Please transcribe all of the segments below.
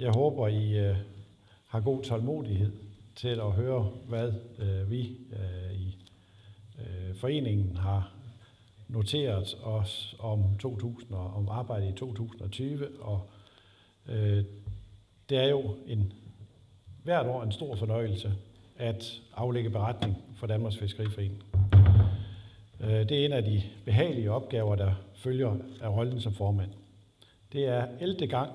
Jeg håber, I øh, har god tålmodighed til at høre, hvad øh, vi øh, i øh, foreningen har noteret os om 2000 og om arbejdet i 2020, og øh, det er jo en hvert år en stor fornøjelse at aflægge beretning for Danmarks Fiskeriforening. Øh, det er en af de behagelige opgaver, der følger af rollen som formand. Det er 11. gang,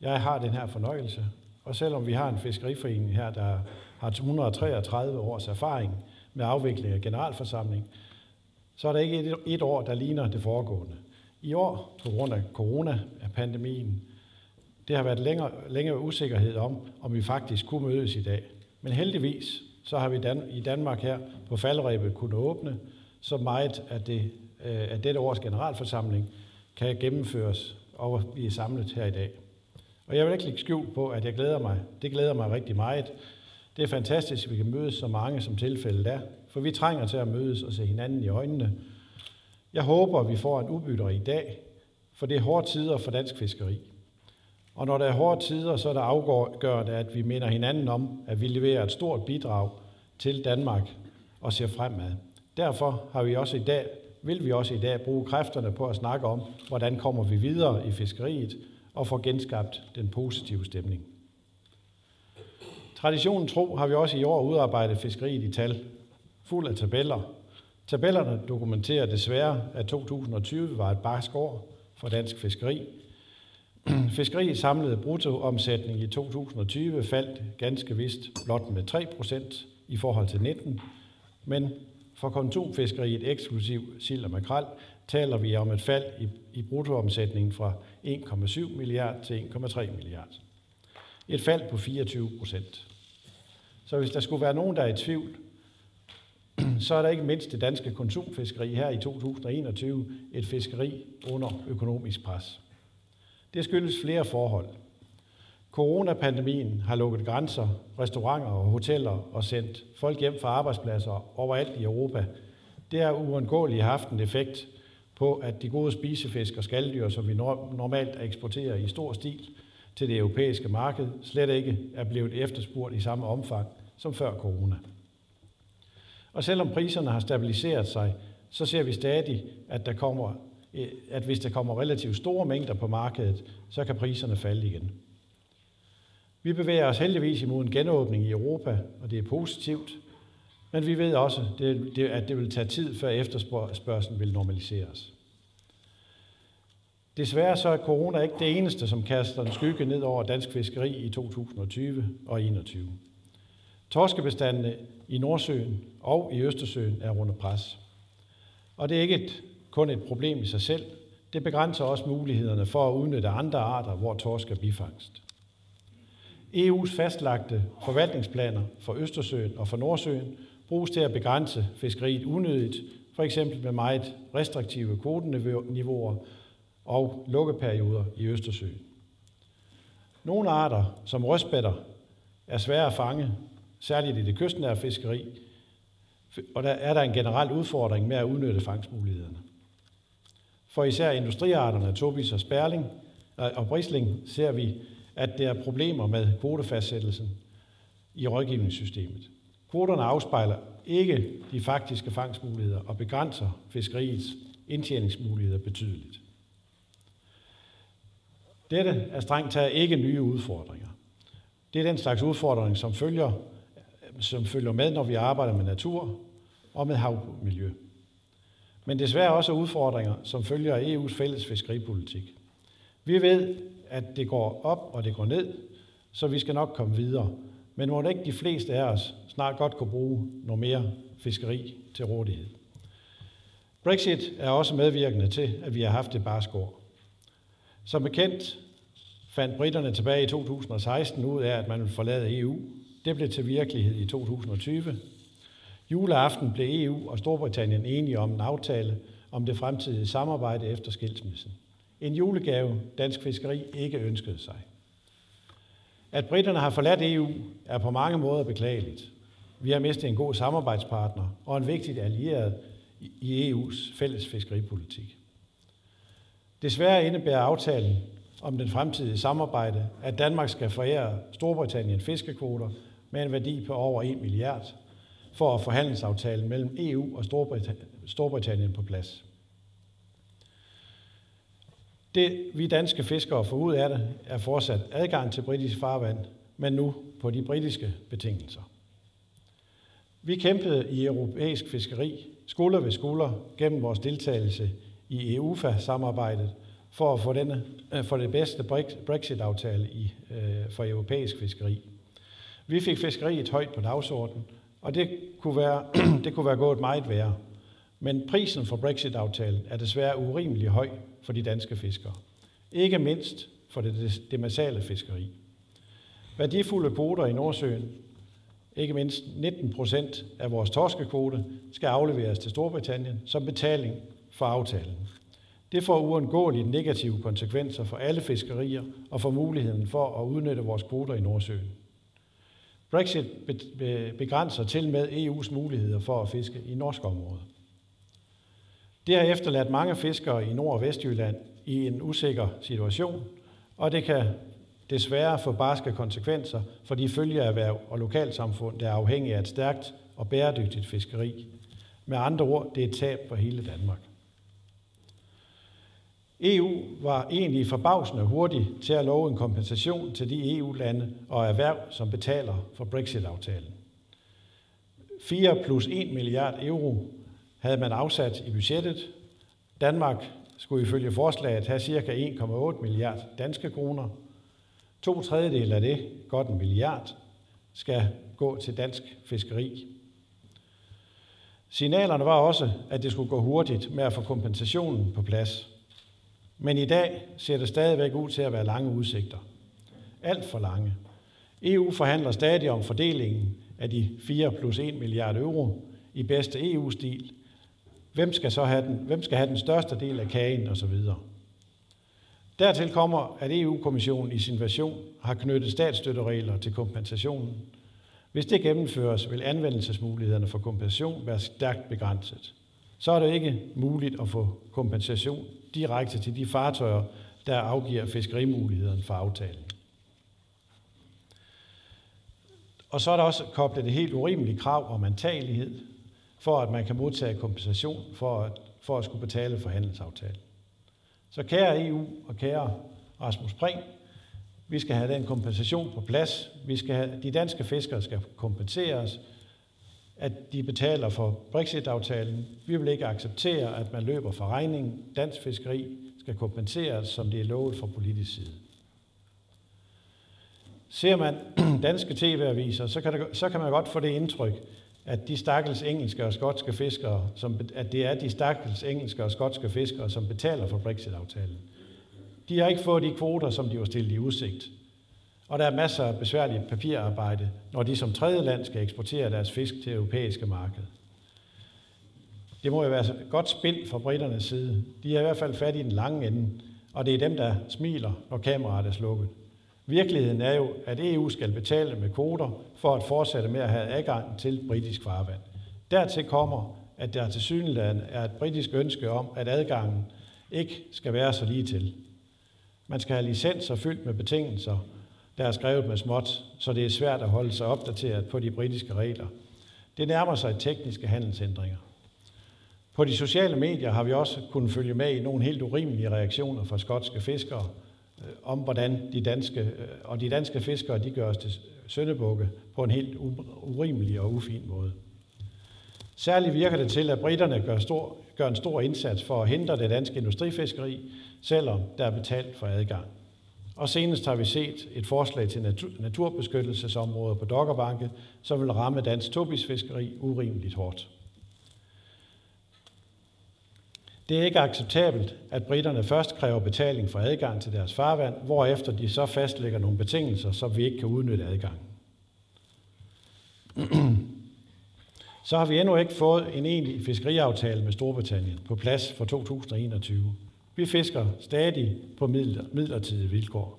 jeg har den her fornøjelse, og selvom vi har en fiskeriforening her, der har 233 års erfaring med afvikling af generalforsamling, så er der ikke et, et år, der ligner det foregående. I år, på grund af corona-pandemien, det har været længere, længere usikkerhed om, om vi faktisk kunne mødes i dag. Men heldigvis, så har vi Dan- i Danmark her på faldrebet kunne åbne, så meget at, det, øh, at dette års generalforsamling kan gennemføres og blive samlet her i dag. Og jeg vil ikke lægge skjul på, at jeg glæder mig. Det glæder mig rigtig meget. Det er fantastisk, at vi kan mødes så mange, som tilfældet er, for vi trænger til at mødes og se hinanden i øjnene. Jeg håber, at vi får en udbytter i dag, for det er hårde tider for dansk fiskeri. Og når der er hårde tider, så er det afgørende, at vi minder hinanden om, at vi leverer et stort bidrag til Danmark og ser fremad. Derfor har vi også i dag, vil vi også i dag bruge kræfterne på at snakke om, hvordan kommer vi videre i fiskeriet og får genskabt den positive stemning. Traditionen tro har vi også i år udarbejdet fiskeriet i tal, fuld af tabeller. Tabellerne dokumenterer desværre, at 2020 var et barsk år for dansk fiskeri. Fiskeriets samlede bruttoomsætning i 2020 faldt ganske vist blot med 3% i forhold til 19, men for konsumfiskeriet eksklusiv sild og makrel taler vi om et fald i, i bruttoomsætningen fra 1,7 milliard til 1,3 milliard. Et fald på 24 procent. Så hvis der skulle være nogen, der er i tvivl, så er der ikke mindst det danske konsumfiskeri her i 2021 et fiskeri under økonomisk pres. Det skyldes flere forhold. Coronapandemien har lukket grænser, restauranter og hoteller og sendt folk hjem fra arbejdspladser overalt i Europa. Det har uundgåeligt haft en effekt på, at de gode spisefisk og skalddyr, som vi normalt eksporterer i stor stil til det europæiske marked, slet ikke er blevet efterspurgt i samme omfang som før corona. Og selvom priserne har stabiliseret sig, så ser vi stadig, at, der kommer, eh, at hvis der kommer relativt store mængder på markedet, så kan priserne falde igen. Vi bevæger os heldigvis imod en genåbning i Europa, og det er positivt, men vi ved også, at det vil tage tid, før efterspørgselen vil normaliseres. Desværre så er corona ikke det eneste, som kaster en skygge ned over dansk fiskeri i 2020 og 2021. Torskebestandene i Nordsøen og i Østersøen er under pres. Og det er ikke et, kun et problem i sig selv. Det begrænser også mulighederne for at udnytte andre arter, hvor torsk er bifangst. EU's fastlagte forvaltningsplaner for Østersøen og for Nordsøen bruges til at begrænse fiskeriet unødigt, for eksempel med meget restriktive kvoteniveauer og lukkeperioder i Østersøen. Nogle arter, som røstbætter, er svære at fange, særligt i det kystnære fiskeri, og der er der en generel udfordring med at udnytte fangstmulighederne. For især industriarterne, tobis og spærling øh, og brisling, ser vi, at der er problemer med kvotefastsættelsen i rådgivningssystemet. Kvoterne afspejler ikke de faktiske fangstmuligheder og begrænser fiskeriets indtjeningsmuligheder betydeligt. Dette er strengt taget ikke nye udfordringer. Det er den slags udfordring, som følger, som følger med, når vi arbejder med natur og med havmiljø. Men desværre også udfordringer, som følger EU's fælles fiskeripolitik. Vi ved, at det går op og det går ned, så vi skal nok komme videre. Men må ikke de fleste af os snart godt kunne bruge noget mere fiskeri til rådighed. Brexit er også medvirkende til, at vi har haft det barskår. Som bekendt fandt britterne tilbage i 2016 ud af, at man ville forlade EU. Det blev til virkelighed i 2020. Juleaften blev EU og Storbritannien enige om en aftale om det fremtidige samarbejde efter skilsmissen. En julegave, dansk fiskeri ikke ønskede sig. At britterne har forladt EU er på mange måder beklageligt. Vi har mistet en god samarbejdspartner og en vigtig allieret i EU's fælles fiskeripolitik. Desværre indebærer aftalen om den fremtidige samarbejde, at Danmark skal forære Storbritannien fiskekvoter med en værdi på over 1 milliard for at forhandlingsaftalen mellem EU og Storbritannien på plads. Det vi danske fiskere får ud af det, er fortsat adgang til britisk farvand, men nu på de britiske betingelser. Vi kæmpede i europæisk fiskeri skulder ved skulder gennem vores deltagelse i EUFA-samarbejdet for at få, denne, øh, for det bedste Brexit-aftale i, øh, for europæisk fiskeri. Vi fik fiskeriet højt på dagsordenen, og det kunne være, det kunne være gået meget værre. Men prisen for Brexit-aftalen er desværre urimelig høj for de danske fiskere. Ikke mindst for det demersale fiskeri. Værdifulde kvoter i Nordsøen, ikke mindst 19 procent af vores torskekvote, skal afleveres til Storbritannien som betaling for aftalen. Det får uundgåeligt negative konsekvenser for alle fiskerier og for muligheden for at udnytte vores kvoter i Nordsøen. Brexit begrænser til med EU's muligheder for at fiske i norsk område. Det har efterladt mange fiskere i Nord- og Vestjylland i en usikker situation, og det kan desværre få barske konsekvenser for de følgeerhverv og lokalsamfund, der er afhængige af et stærkt og bæredygtigt fiskeri. Med andre ord, det er et tab for hele Danmark. EU var egentlig forbavsende hurtig til at love en kompensation til de EU-lande og erhverv, som betaler for Brexit-aftalen. 4 plus 1 milliard euro havde man afsat i budgettet. Danmark skulle ifølge forslaget have ca. 1,8 milliard danske kroner. To tredjedel af det, godt en milliard, skal gå til dansk fiskeri. Signalerne var også, at det skulle gå hurtigt med at få kompensationen på plads. Men i dag ser det stadigvæk ud til at være lange udsigter. Alt for lange. EU forhandler stadig om fordelingen af de 4 plus 1 milliard euro i bedste EU-stil. Hvem skal så have den, hvem skal have den største del af kagen osv. Dertil kommer, at EU-kommissionen i sin version har knyttet statsstøtteregler til kompensationen. Hvis det gennemføres, vil anvendelsesmulighederne for kompensation være stærkt begrænset. Så er det ikke muligt at få kompensation direkte til de fartøjer, der afgiver fiskerimulighederne for aftalen. Og så er der også koblet et helt urimeligt krav om antagelighed, for at man kan modtage kompensation for at, for at skulle betale for handelsaftalen. Så kære EU og kære Rasmus Prehn, vi skal have den kompensation på plads. Vi skal have, de danske fiskere skal kompenseres, at de betaler for Brexit-aftalen. Vi vil ikke acceptere, at man løber for regningen. Dansk fiskeri skal kompenseres, som det er lovet fra politisk side. Ser man danske tv-aviser, så kan, det, så kan man godt få det indtryk, at de stakkels engelske og skotske fiskere, som, at det er de stakkels engelske og skotske fiskere, som betaler for Brexit-aftalen. De har ikke fået de kvoter, som de var stillet i udsigt. Og der er masser af besværligt papirarbejde, når de som tredje land skal eksportere deres fisk til europæiske marked. Det må jo være godt spil fra britternes side. De er i hvert fald fat i den lange ende, og det er dem, der smiler, når kameraet er slukket. Virkeligheden er jo, at EU skal betale med kvoter for at fortsætte med at have adgang til britisk farvand. Dertil kommer, at der til synligheden er et britisk ønske om, at adgangen ikke skal være så lige til. Man skal have licenser fyldt med betingelser, der er skrevet med småt, så det er svært at holde sig opdateret på de britiske regler. Det nærmer sig tekniske handelsændringer. På de sociale medier har vi også kunnet følge med i nogle helt urimelige reaktioner fra skotske fiskere Øh, om, hvordan de danske, øh, og de danske fiskere de gør os til søndebukke på en helt urimelig og ufin måde. Særligt virker det til, at britterne gør, stor, gør en stor indsats for at hindre det danske industrifiskeri, selvom der er betalt for adgang. Og senest har vi set et forslag til natur, naturbeskyttelsesområder på Dokkerbanke, som vil ramme dansk tobisfiskeri urimeligt hårdt. Det er ikke acceptabelt, at britterne først kræver betaling for adgang til deres farvand, hvorefter de så fastlægger nogle betingelser, så vi ikke kan udnytte adgangen. så har vi endnu ikke fået en egentlig fiskeriaftale med Storbritannien på plads for 2021. Vi fisker stadig på midlertidige vilkår.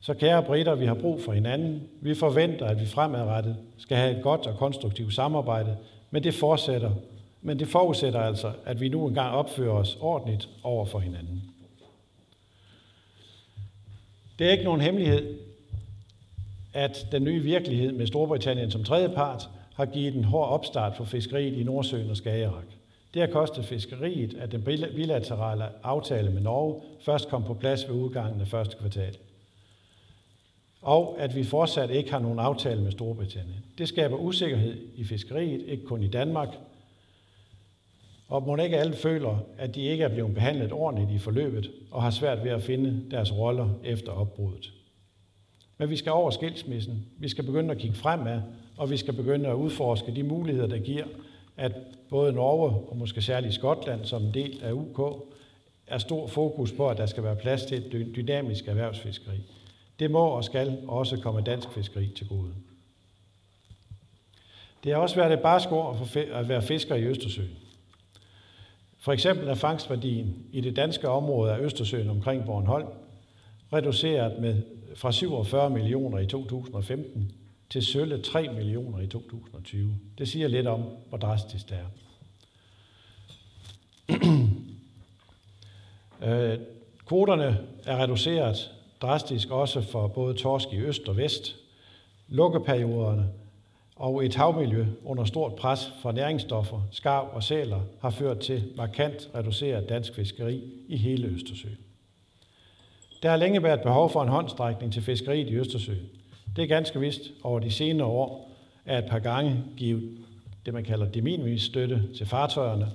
Så kære britter, vi har brug for hinanden. Vi forventer, at vi fremadrettet skal have et godt og konstruktivt samarbejde, men det fortsætter. Men det forudsætter altså, at vi nu engang opfører os ordentligt over for hinanden. Det er ikke nogen hemmelighed, at den nye virkelighed med Storbritannien som tredjepart har givet en hård opstart for fiskeriet i Nordsøen og Skagerrak. Det har kostet fiskeriet, at den bilaterale aftale med Norge først kom på plads ved udgangen af første kvartal. Og at vi fortsat ikke har nogen aftale med Storbritannien. Det skaber usikkerhed i fiskeriet, ikke kun i Danmark, og må ikke alle føler, at de ikke er blevet behandlet ordentligt i forløbet og har svært ved at finde deres roller efter opbruddet. Men vi skal over skilsmissen. Vi skal begynde at kigge fremad, og vi skal begynde at udforske de muligheder, der giver, at både Norge og måske særligt Skotland som en del af UK er stor fokus på, at der skal være plads til et dynamisk erhvervsfiskeri. Det må og skal også komme dansk fiskeri til gode. Det har også været et barskår at være fisker i Østersøen. For eksempel er fangstværdien i det danske område af Østersøen omkring Bornholm reduceret med fra 47 millioner i 2015 til sølle 3 millioner i 2020. Det siger lidt om, hvor drastisk det er. Øh, kvoterne er reduceret drastisk også for både torsk i øst og vest. Lukkeperioderne og et havmiljø under stort pres fra næringsstoffer, skarv og sæler har ført til markant reduceret dansk fiskeri i hele Østersøen. Der har længe været behov for en håndstrækning til fiskeriet i Østersøen. Det er ganske vist over de senere år er et par gange givet det, man kalder de minimis støtte til fartøjerne,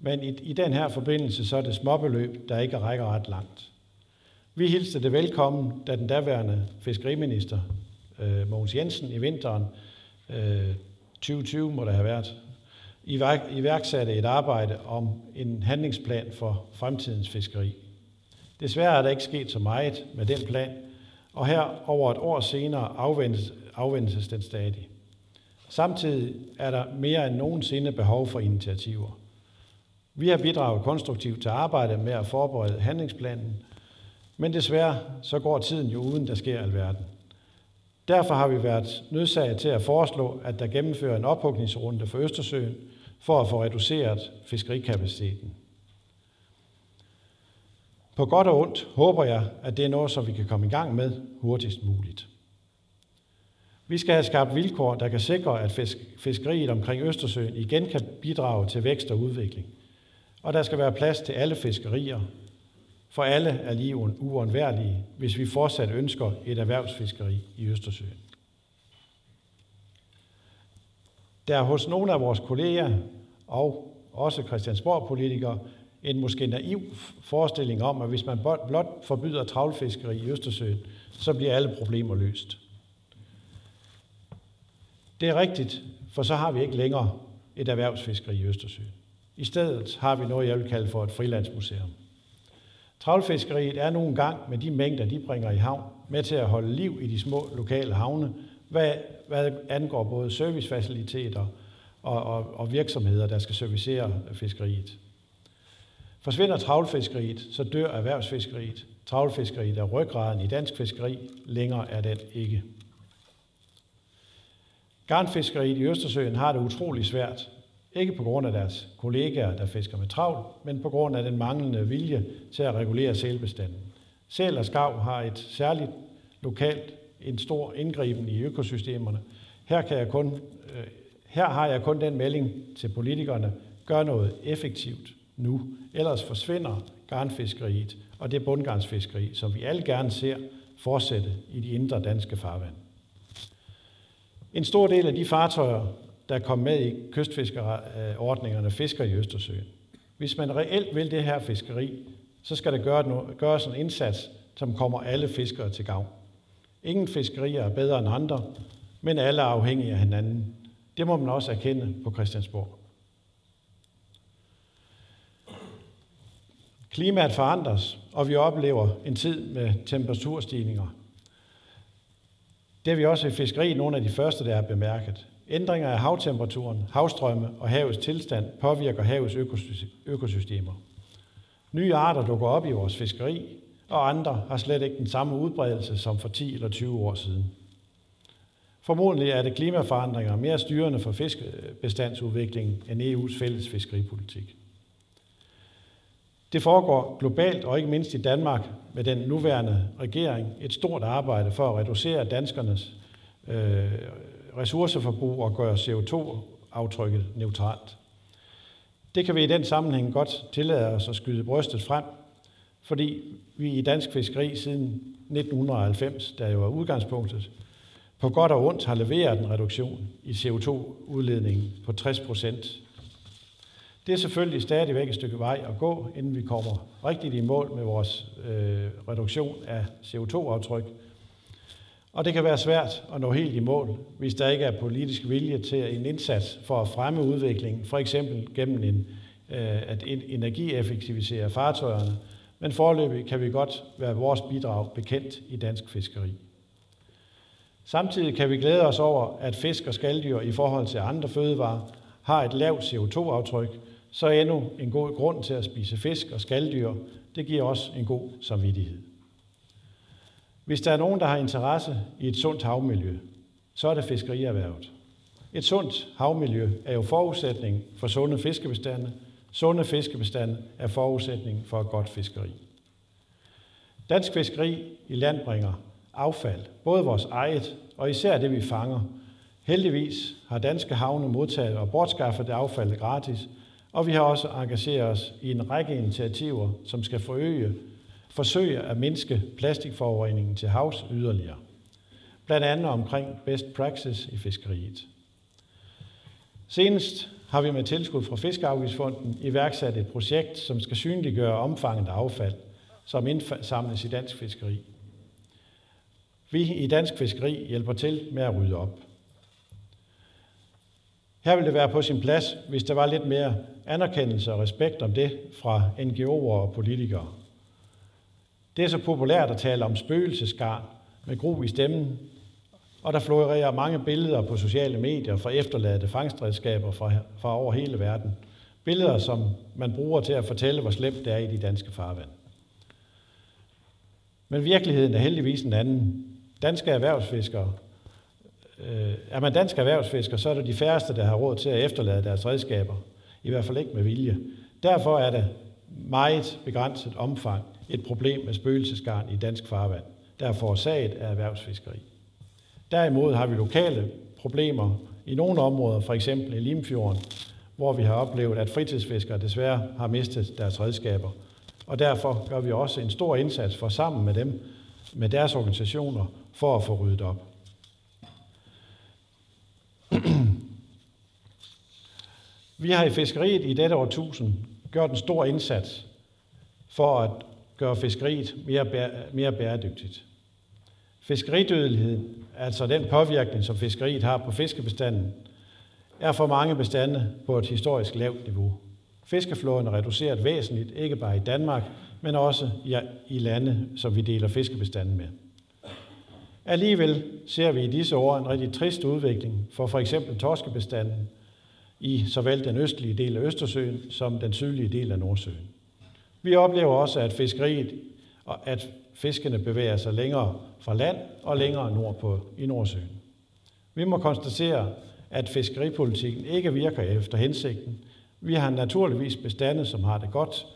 men i, i den her forbindelse så er det småbeløb, der ikke rækker ret langt. Vi hilste det velkommen, da den daværende fiskeriminister øh, Mogens Jensen i vinteren øh, 2020 må det have været, iværksatte et arbejde om en handlingsplan for fremtidens fiskeri. Desværre er der ikke sket så meget med den plan, og her over et år senere afvendes, afvendes den stadig. Samtidig er der mere end nogensinde behov for initiativer. Vi har bidraget konstruktivt til arbejdet med at forberede handlingsplanen, men desværre så går tiden jo uden der sker alverden. Derfor har vi været nødsaget til at foreslå, at der gennemfører en ophugningsrunde for Østersøen for at få reduceret fiskerikapaciteten. På godt og ondt håber jeg, at det er noget, som vi kan komme i gang med hurtigst muligt. Vi skal have skabt vilkår, der kan sikre, at fiskeriet omkring Østersøen igen kan bidrage til vækst og udvikling. Og der skal være plads til alle fiskerier, for alle er lige uundværlige, hvis vi fortsat ønsker et erhvervsfiskeri i Østersøen. Der er hos nogle af vores kolleger og også Christiansborg-politikere en måske naiv forestilling om, at hvis man blot forbyder travlfiskeri i Østersøen, så bliver alle problemer løst. Det er rigtigt, for så har vi ikke længere et erhvervsfiskeri i Østersøen. I stedet har vi noget, jeg vil kalde for et frilandsmuseum. Travlfiskeriet er nu gang med de mængder, de bringer i havn, med til at holde liv i de små lokale havne, hvad, hvad angår både servicefaciliteter og, og, og virksomheder, der skal servicere fiskeriet. Forsvinder travlfiskeriet, så dør erhvervsfiskeriet. Travlfiskeriet er ryggraden i dansk fiskeri. Længere er den ikke. Garnfiskeriet i Østersøen har det utrolig svært. Ikke på grund af deres kollegaer, der fisker med travl, men på grund af den manglende vilje til at regulere sælbestanden. Sæl og skav har et særligt lokalt, en stor indgriben i økosystemerne. Her, kan jeg kun, øh, her har jeg kun den melding til politikerne, gør noget effektivt nu. Ellers forsvinder garnfiskeriet og det bundgarnsfiskeri, som vi alle gerne ser fortsætte i de indre danske farvand. En stor del af de fartøjer, der kom med i kystfiskerordningerne, fisker i Østersøen. Hvis man reelt vil det her fiskeri, så skal der gøre gøres en indsats, som kommer alle fiskere til gavn. Ingen fiskerier er bedre end andre, men alle er afhængige af hinanden. Det må man også erkende på Christiansborg. Klimaet forandres, og vi oplever en tid med temperaturstigninger. Det er vi også i fiskeri nogle af de første, der er bemærket. Ændringer af havtemperaturen, havstrømme og havets tilstand påvirker havets økosystemer. Nye arter dukker op i vores fiskeri, og andre har slet ikke den samme udbredelse som for 10 eller 20 år siden. Formodentlig er det klimaforandringer mere styrende for fiskebestandsudviklingen end EU's fælles fiskeripolitik. Det foregår globalt og ikke mindst i Danmark med den nuværende regering et stort arbejde for at reducere danskernes øh, ressourceforbrug og gøre CO2-aftrykket neutralt. Det kan vi i den sammenhæng godt tillade os at skyde brystet frem, fordi vi i dansk fiskeri siden 1990, der jo er udgangspunktet, på godt og ondt har leveret en reduktion i CO2-udledningen på 60 procent. Det er selvfølgelig stadigvæk et stykke vej at gå, inden vi kommer rigtigt i mål med vores øh, reduktion af CO2-aftryk. Og det kan være svært at nå helt i mål, hvis der ikke er politisk vilje til en indsats for at fremme udviklingen, for eksempel gennem en, øh, at energieffektivisere fartøjerne, men forløbig kan vi godt være vores bidrag bekendt i dansk fiskeri. Samtidig kan vi glæde os over, at fisk og skalddyr i forhold til andre fødevarer har et lavt CO2-aftryk, så endnu en god grund til at spise fisk og skalddyr. Det giver os en god samvittighed. Hvis der er nogen, der har interesse i et sundt havmiljø, så er det fiskerierhvervet. Et sundt havmiljø er jo forudsætning for sunde fiskebestande. Sunde fiskebestande er forudsætning for et godt fiskeri. Dansk fiskeri i land bringer affald, både vores eget og især det, vi fanger. Heldigvis har danske havne modtaget og bortskaffet det affald gratis, og vi har også engageret os i en række initiativer, som skal forøge, forsøge at mindske plastikforureningen til havs yderligere. Blandt andet omkring best practice i fiskeriet. Senest har vi med tilskud fra Fiskeafgiftsfonden iværksat et projekt, som skal synliggøre omfanget af affald, som indsamles i dansk fiskeri. Vi i dansk fiskeri hjælper til med at rydde op. Her ville det være på sin plads, hvis der var lidt mere anerkendelse og respekt om det fra NGO'er og politikere. Det er så populært at tale om spøgelsesgarn med gro i stemmen, og der florerer mange billeder på sociale medier fra efterladte fangstredskaber fra, fra over hele verden. Billeder, som man bruger til at fortælle, hvor slemt det er i de danske farvand. Men virkeligheden er heldigvis en anden. Danske erhvervsfiskere Øh, er man dansk erhvervsfisker, så er det de færreste, der har råd til at efterlade deres redskaber. I hvert fald ikke med vilje. Derfor er det meget begrænset omfang et problem med spøgelsesgarn i dansk farvand, der er forårsaget af erhvervsfiskeri. Derimod har vi lokale problemer i nogle områder, for eksempel i Limfjorden, hvor vi har oplevet, at fritidsfiskere desværre har mistet deres redskaber. Og derfor gør vi også en stor indsats for sammen med dem, med deres organisationer, for at få ryddet op. Vi har i fiskeriet i dette årtusind gjort en stor indsats for at gøre fiskeriet mere, bære, mere bæredygtigt. Fiskeridødeligheden, altså den påvirkning, som fiskeriet har på fiskebestanden, er for mange bestande på et historisk lavt niveau. Fiskeflåden er reduceret væsentligt, ikke bare i Danmark, men også i lande, som vi deler fiskebestanden med. Alligevel ser vi i disse år en rigtig trist udvikling for for eksempel torskebestanden i såvel den østlige del af Østersøen som den sydlige del af Nordsøen. Vi oplever også, at fiskeriet og at fiskene bevæger sig længere fra land og længere nordpå i Nordsøen. Vi må konstatere, at fiskeripolitikken ikke virker efter hensigten. Vi har naturligvis bestande, som har det godt,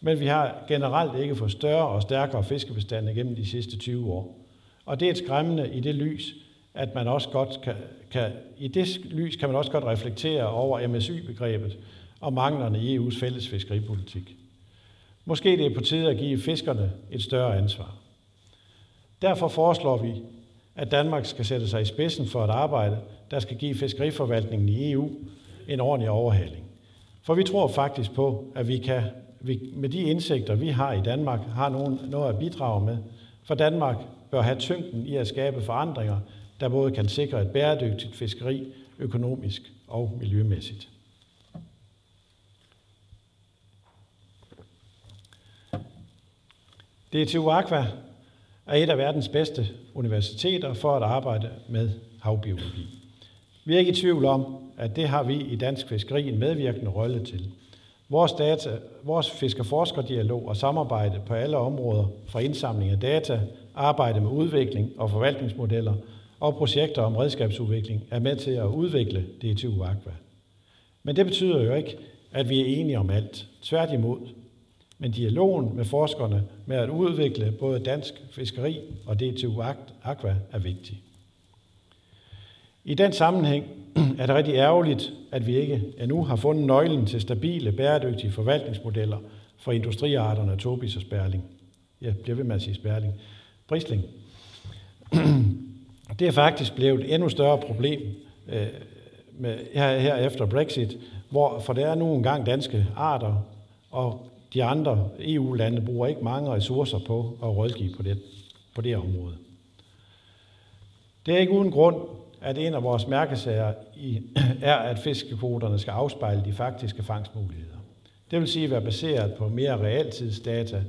men vi har generelt ikke fået større og stærkere fiskebestande gennem de sidste 20 år. Og det er et skræmmende i det lys, at man også godt kan, kan, i det lys kan man også godt reflektere over MSY-begrebet og manglerne i EU's fælles fiskeripolitik. Måske det er på tide at give fiskerne et større ansvar. Derfor foreslår vi, at Danmark skal sætte sig i spidsen for et arbejde, der skal give fiskeriforvaltningen i EU en ordentlig overhaling. For vi tror faktisk på, at vi kan, vi, med de indsigter, vi har i Danmark, har nogen, noget at bidrage med. For Danmark bør have tyngden i at skabe forandringer, der både kan sikre et bæredygtigt fiskeri økonomisk og miljømæssigt. DTU Aqua er et af verdens bedste universiteter for at arbejde med havbiologi. Vi er ikke i tvivl om, at det har vi i Dansk Fiskeri en medvirkende rolle til. Vores, data, vores fiskerforskerdialog og samarbejde på alle områder fra indsamling af data, arbejde med udvikling og forvaltningsmodeller og projekter om redskabsudvikling er med til at udvikle DTU Aqua. Men det betyder jo ikke, at vi er enige om alt. Tværtimod. men dialogen med forskerne med at udvikle både dansk fiskeri og DTU Aqua er vigtig. I den sammenhæng er det rigtig ærgerligt, at vi ikke endnu har fundet nøglen til stabile, bæredygtige forvaltningsmodeller for industriarterne Tobis og Sperling. Jeg bliver ved med at sige Sperling. Det er faktisk blevet et endnu større problem øh, med, her, her efter Brexit, hvor for der er nu engang danske arter, og de andre EU-lande bruger ikke mange ressourcer på at rådgive på det, på det område. Det er ikke uden grund, at en af vores mærkesager i, er, at fiskekvoterne skal afspejle de faktiske fangstmuligheder. Det vil sige at være baseret på mere realtidsdata.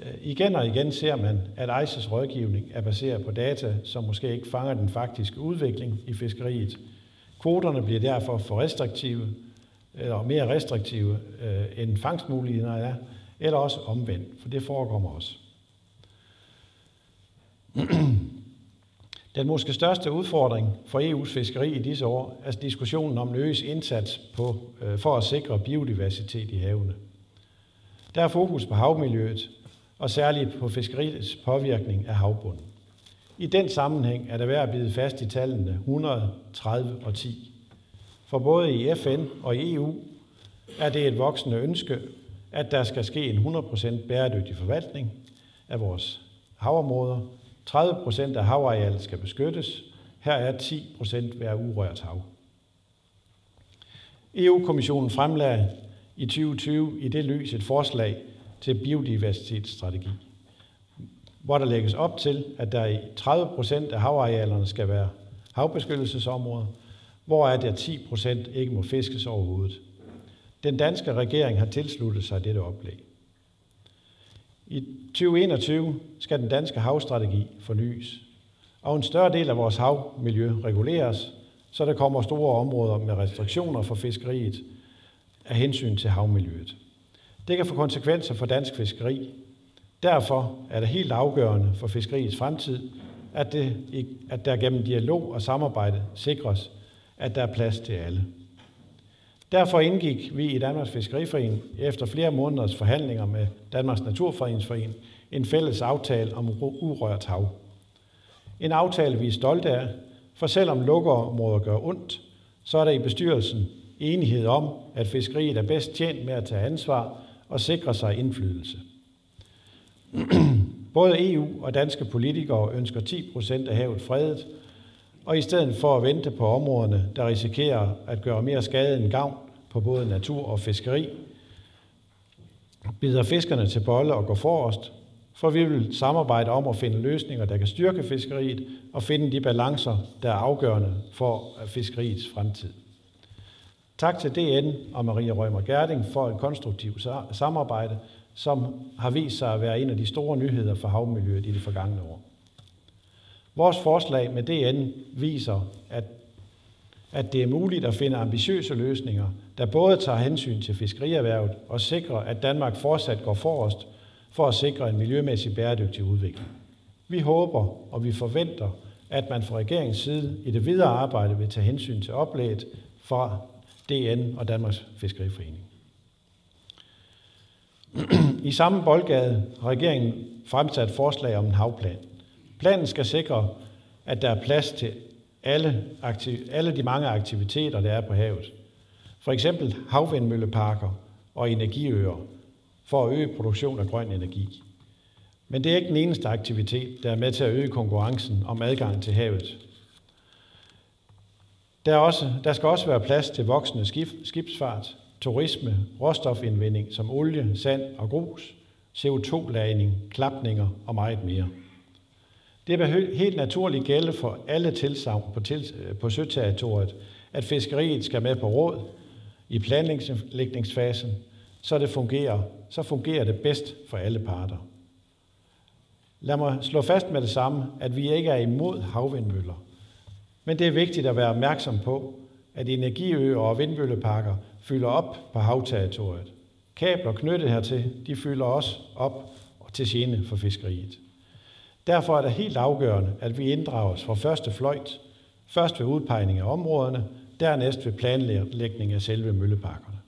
Øh, igen og igen ser man, at ICES rådgivning er baseret på data, som måske ikke fanger den faktiske udvikling i fiskeriet. Kvoterne bliver derfor for restriktive, eller mere restriktive øh, end fangstmulighederne er, eller også omvendt, for det forekommer også. Den måske største udfordring for EU's fiskeri i disse år er diskussionen om en øges indsats på, øh, for at sikre biodiversitet i havene. Der er fokus på havmiljøet, og særligt på fiskeriets påvirkning af havbunden. I den sammenhæng er der værd at bide fast i tallene 130 og 10. For både i FN og i EU er det et voksende ønske, at der skal ske en 100% bæredygtig forvaltning af vores havområder. 30% af havarealet skal beskyttes. Her er 10% hver urørt hav. EU-kommissionen fremlagde i 2020 i det lys et forslag til biodiversitetsstrategi, hvor der lægges op til, at der i 30 procent af havarealerne skal være havbeskyttelsesområder, hvor er der 10 procent ikke må fiskes overhovedet. Den danske regering har tilsluttet sig dette oplæg. I 2021 skal den danske havstrategi fornyes, og en større del af vores havmiljø reguleres, så der kommer store områder med restriktioner for fiskeriet af hensyn til havmiljøet. Det kan få konsekvenser for dansk fiskeri. Derfor er det helt afgørende for fiskeriets fremtid, at, det, at der gennem dialog og samarbejde sikres, at der er plads til alle. Derfor indgik vi i Danmarks Fiskeriforening efter flere måneders forhandlinger med Danmarks Naturfredningsforening en fælles aftale om urørt hav. En aftale, vi er stolte af, for selvom lukkerområder gør ondt, så er der i bestyrelsen enighed om, at fiskeriet er bedst tjent med at tage ansvar og sikre sig indflydelse. Både EU og danske politikere ønsker 10 procent af havet fredet, og i stedet for at vente på områderne, der risikerer at gøre mere skade end gavn på både natur og fiskeri, bider fiskerne til bolle og går forrest, for vi vil samarbejde om at finde løsninger, der kan styrke fiskeriet og finde de balancer, der er afgørende for fiskeriets fremtid. Tak til DN og Maria Rømer Gerding for et konstruktivt samarbejde, som har vist sig at være en af de store nyheder for havmiljøet i det forgangne år. Vores forslag med DN viser, at, at det er muligt at finde ambitiøse løsninger, der både tager hensyn til fiskerierhvervet og sikrer, at Danmark fortsat går forrest for at sikre en miljømæssig bæredygtig udvikling. Vi håber og vi forventer, at man fra regeringens side i det videre arbejde vil tage hensyn til oplæget fra DN og Danmarks Fiskeriforening. I samme boldgade har regeringen fremsat forslag om en havplan. Planen skal sikre, at der er plads til alle, aktiv- alle de mange aktiviteter, der er på havet. For eksempel havvindmølleparker og energiøer for at øge produktion af grøn energi. Men det er ikke den eneste aktivitet, der er med til at øge konkurrencen om adgang til havet. Der, er også, der skal også være plads til voksende skib, skibsfart, turisme, råstofindvinding som olie, sand og grus, CO2-lagring, klapninger og meget mere. Det vil helt naturligt gælde for alle tilsavn på, til, på søterritoriet, at fiskeriet skal med på råd i planlægningsfasen, så det fungerer, så fungerer det bedst for alle parter. Lad mig slå fast med det samme, at vi ikke er imod havvindmøller. Men det er vigtigt at være opmærksom på, at energiøer og vindmølleparker fylder op på havterritoriet. Kabler knyttet hertil, de fylder også op til gene for fiskeriet. Derfor er det helt afgørende, at vi inddrages fra første fløjt, først ved udpegning af områderne, dernæst ved planlægning af selve mølleparkerne.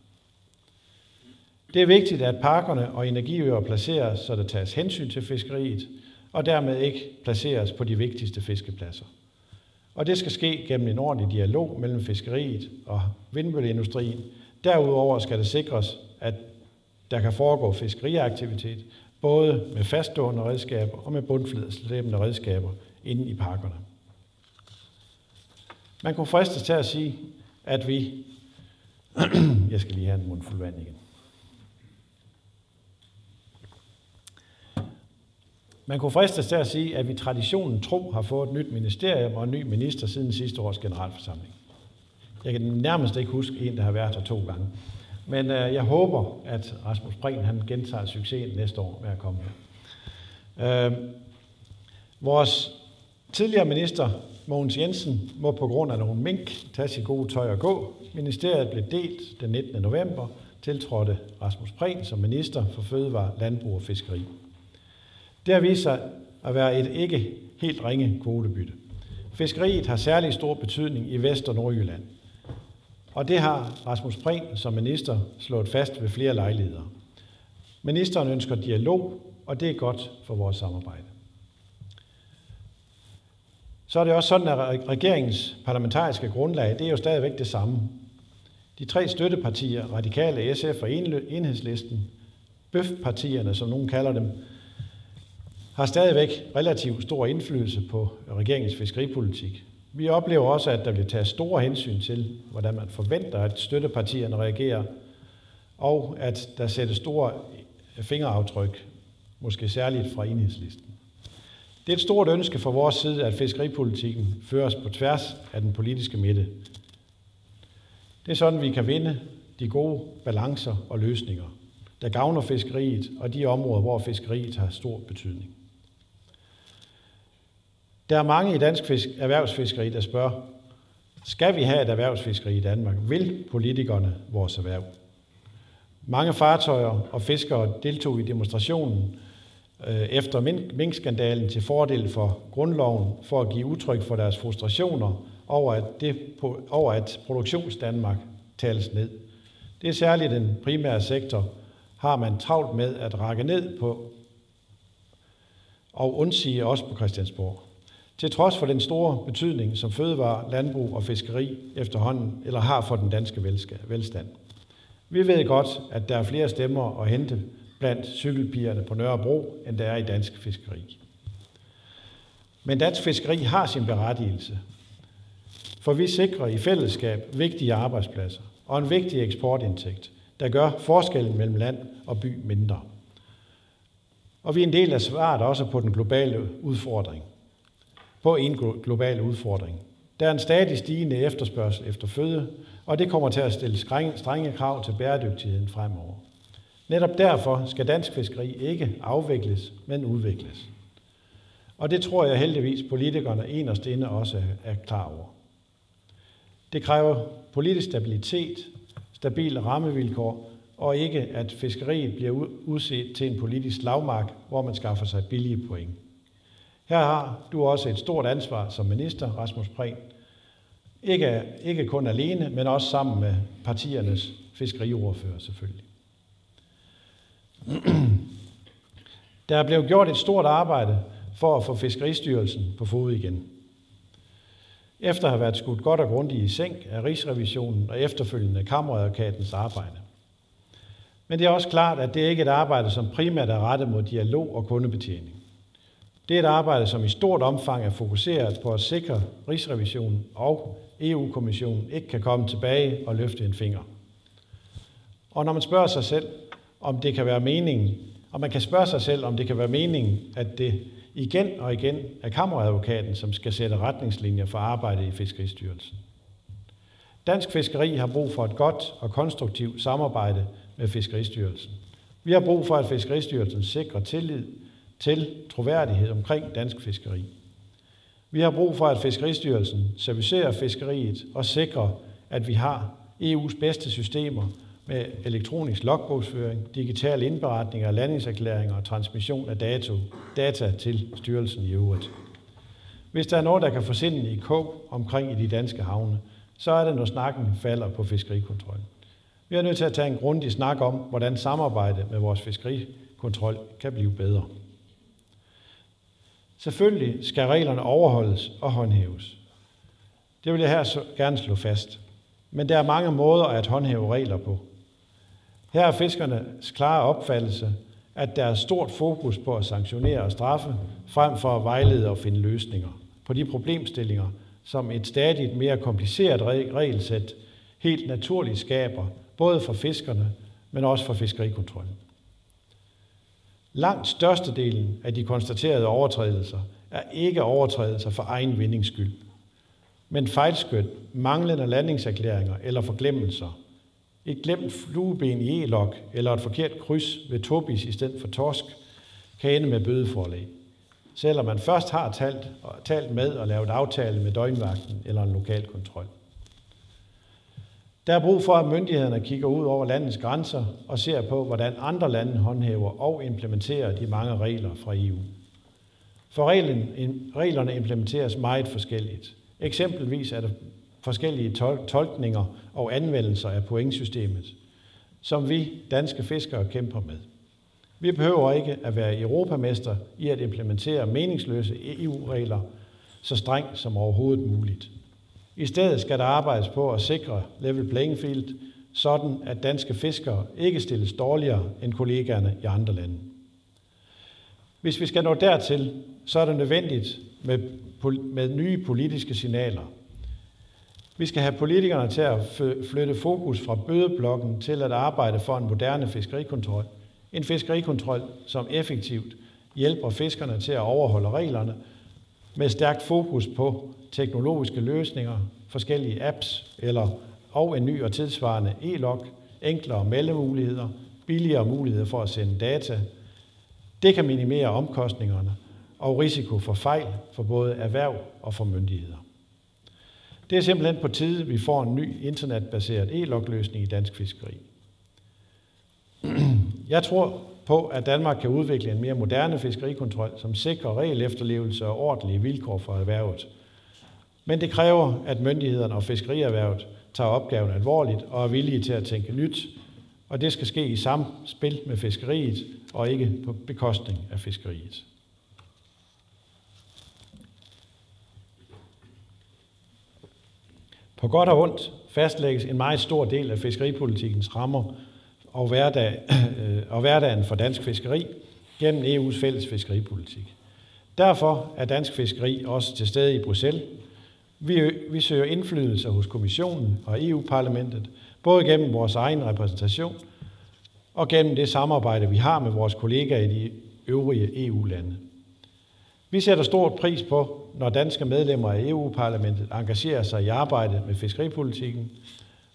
Det er vigtigt, at parkerne og energiøer placeres, så der tages hensyn til fiskeriet, og dermed ikke placeres på de vigtigste fiskepladser. Og det skal ske gennem en ordentlig dialog mellem fiskeriet og vindmølleindustrien. Derudover skal det sikres, at der kan foregå fiskeriaktivitet, både med faststående redskaber og med bundfledslæbende redskaber inde i parkerne. Man kunne fristes til at sige, at vi... Jeg skal lige have en mundfuld vand igen. Man kunne fristes til at sige, at vi traditionen tro har fået et nyt ministerium og en ny minister siden sidste års generalforsamling. Jeg kan nærmest ikke huske en, der har været her to gange. Men øh, jeg håber, at Rasmus Prehn han gentager succesen næste år med at komme her. Øh, vores tidligere minister, Mogens Jensen, må på grund af nogle mink tage sit gode tøj og gå. Ministeriet blev delt den 19. november, tiltrådte Rasmus Prehn som minister for Fødevare, Landbrug og Fiskeri. Det har vist sig at være et ikke helt ringe kvotebytte. Fiskeriet har særlig stor betydning i Vest- og Nordjylland. Og det har Rasmus Prehn som minister slået fast ved flere lejligheder. Ministeren ønsker dialog, og det er godt for vores samarbejde. Så er det også sådan, at regeringens parlamentariske grundlag, det er jo stadigvæk det samme. De tre støttepartier, Radikale, SF og Enhedslisten, bøfpartierne, som nogen kalder dem, har stadigvæk relativt stor indflydelse på regeringens fiskeripolitik. Vi oplever også, at der bliver taget store hensyn til, hvordan man forventer, at støttepartierne reagerer, og at der sættes store fingeraftryk, måske særligt fra enhedslisten. Det er et stort ønske fra vores side, at fiskeripolitikken føres på tværs af den politiske midte. Det er sådan, vi kan vinde de gode balancer og løsninger, der gavner fiskeriet og de områder, hvor fiskeriet har stor betydning. Der er mange i dansk fisk, erhvervsfiskeri, der spørger, skal vi have et erhvervsfiskeri i Danmark? Vil politikerne vores erhverv? Mange fartøjer og fiskere deltog i demonstrationen øh, efter minkskandalen til fordel for grundloven for at give udtryk for deres frustrationer over, at, det, over at produktionsdanmark tales ned. Det er særligt den primære sektor, har man travlt med at række ned på og undsige os på Christiansborg. Til trods for den store betydning, som fødevare, landbrug og fiskeri efterhånden eller har for den danske velstand. Vi ved godt, at der er flere stemmer at hente blandt cykelpigerne på Nørrebro, end der er i dansk fiskeri. Men dansk fiskeri har sin berettigelse, for vi sikrer i fællesskab vigtige arbejdspladser og en vigtig eksportindtægt, der gør forskellen mellem land og by mindre. Og vi er en del af svaret også på den globale udfordring – på en global udfordring. Der er en stadig stigende efterspørgsel efter føde, og det kommer til at stille strenge krav til bæredygtigheden fremover. Netop derfor skal dansk fiskeri ikke afvikles, men udvikles. Og det tror jeg heldigvis politikerne enest inde også er klar over. Det kræver politisk stabilitet, stabile rammevilkår, og ikke at fiskeriet bliver udset til en politisk lavmark, hvor man skaffer sig billige point. Her har du også et stort ansvar som minister, Rasmus Prehn. Ikke, ikke kun alene, men også sammen med partiernes fiskeriordfører selvfølgelig. Der er blevet gjort et stort arbejde for at få Fiskeristyrelsen på fod igen. Efter at have været skudt godt og grundigt i sænk af Rigsrevisionen og efterfølgende kammeradvokatens arbejde. Men det er også klart, at det ikke er et arbejde, som primært er rettet mod dialog og kundebetjening. Det er et arbejde, som i stort omfang er fokuseret på at sikre Rigsrevisionen og EU-kommissionen ikke kan komme tilbage og løfte en finger. Og når man spørger sig selv, om det kan være meningen, og man kan spørge sig selv, om det kan være meningen, at det igen og igen er kammeradvokaten, som skal sætte retningslinjer for arbejdet i Fiskeristyrelsen. Dansk Fiskeri har brug for et godt og konstruktivt samarbejde med Fiskeristyrelsen. Vi har brug for, at Fiskeristyrelsen sikrer tillid til troværdighed omkring dansk fiskeri. Vi har brug for, at Fiskeristyrelsen servicerer fiskeriet og sikrer, at vi har EU's bedste systemer med elektronisk logbogsføring, digital indberetning af landingserklæringer og transmission af dato, data til styrelsen i øvrigt. Hvis der er noget, der kan få sinden i kog omkring i de danske havne, så er det, når snakken falder på fiskerikontrollen. Vi er nødt til at tage en grundig snak om, hvordan samarbejdet med vores fiskerikontrol kan blive bedre. Selvfølgelig skal reglerne overholdes og håndhæves. Det vil jeg her så gerne slå fast. Men der er mange måder at håndhæve regler på. Her er fiskernes klare opfattelse, at der er stort fokus på at sanktionere og straffe, frem for at vejlede og finde løsninger på de problemstillinger, som et stadigt mere kompliceret regelsæt helt naturligt skaber, både for fiskerne, men også for fiskerikontrollen. Langt størstedelen af de konstaterede overtrædelser er ikke overtrædelser for egen vindings skyld, men fejlskøn, manglende landingserklæringer eller forglemmelser. Et glemt flueben i e-log eller et forkert kryds ved tobis i stedet for torsk kan ende med bødeforlag. Selvom man først har talt, talt med og lavet aftale med døgnvagten eller en lokal kontrol. Der er brug for, at myndighederne kigger ud over landets grænser og ser på, hvordan andre lande håndhæver og implementerer de mange regler fra EU. For reglerne implementeres meget forskelligt. Eksempelvis er der forskellige tolkninger og anvendelser af pointsystemet, som vi danske fiskere kæmper med. Vi behøver ikke at være europamester i at implementere meningsløse EU-regler så strengt som overhovedet muligt. I stedet skal der arbejdes på at sikre level playing field, sådan at danske fiskere ikke stilles dårligere end kollegaerne i andre lande. Hvis vi skal nå dertil, så er det nødvendigt med, med nye politiske signaler. Vi skal have politikerne til at flytte fokus fra bødeblokken til at arbejde for en moderne fiskerikontrol. En fiskerikontrol, som effektivt hjælper fiskerne til at overholde reglerne, med stærkt fokus på teknologiske løsninger, forskellige apps eller og en ny og tidsvarende e-log, enklere meldemuligheder, billigere muligheder for at sende data. Det kan minimere omkostningerne og risiko for fejl for både erhverv og for myndigheder. Det er simpelthen på tide, vi får en ny internetbaseret e-log-løsning i dansk fiskeri. Jeg tror på, at Danmark kan udvikle en mere moderne fiskerikontrol, som sikrer regel efterlevelse og ordentlige vilkår for erhvervet. Men det kræver, at myndighederne og fiskerierhvervet tager opgaven alvorligt og er villige til at tænke nyt, og det skal ske i samspil med fiskeriet og ikke på bekostning af fiskeriet. På godt og ondt fastlægges en meget stor del af fiskeripolitikens rammer og, hverdag, øh, og hverdagen for dansk fiskeri gennem EU's fælles fiskeripolitik. Derfor er dansk fiskeri også til stede i Bruxelles. Vi, vi søger indflydelse hos kommissionen og EU-parlamentet, både gennem vores egen repræsentation og gennem det samarbejde, vi har med vores kollegaer i de øvrige EU-lande. Vi sætter stort pris på, når danske medlemmer af EU-parlamentet engagerer sig i arbejdet med fiskeripolitikken,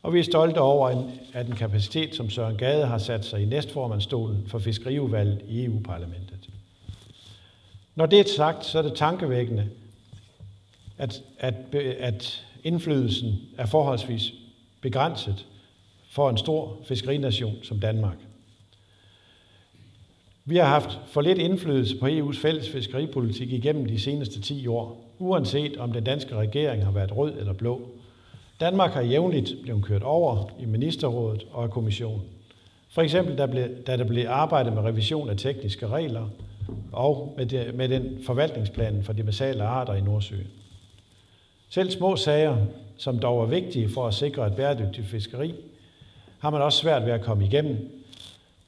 og vi er stolte over, at den kapacitet, som Søren Gade har sat sig i næstformandstolen for fiskeriudvalget i EU-parlamentet. Når det er sagt, så er det tankevækkende, at, at, at indflydelsen er forholdsvis begrænset for en stor fiskerination som Danmark. Vi har haft for lidt indflydelse på EU's fælles fiskeripolitik igennem de seneste 10 år, uanset om den danske regering har været rød eller blå. Danmark har jævnligt blevet kørt over i ministerrådet og af kommissionen. For eksempel da, blev, da der blev arbejdet med revision af tekniske regler og med, det, med den forvaltningsplan for de basale arter i Nordsøen. Selv små sager, som dog er vigtige for at sikre et bæredygtigt fiskeri, har man også svært ved at komme igennem,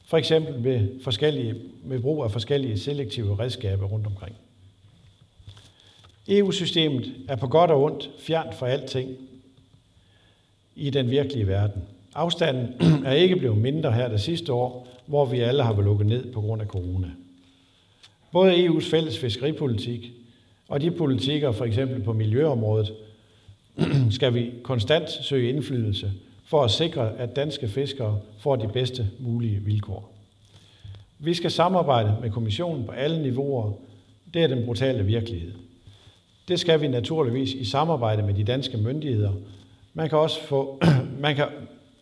for eksempel med, forskellige, med brug af forskellige selektive redskaber rundt omkring. EU-systemet er på godt og ondt fjernt fra alting i den virkelige verden. Afstanden er ikke blevet mindre her det sidste år, hvor vi alle har været lukket ned på grund af corona. Både EU's fælles fiskeripolitik og de politikker, for eksempel på miljøområdet, skal vi konstant søge indflydelse for at sikre, at danske fiskere får de bedste mulige vilkår. Vi skal samarbejde med kommissionen på alle niveauer. Det er den brutale virkelighed. Det skal vi naturligvis i samarbejde med de danske myndigheder. Man kan også få, man kan,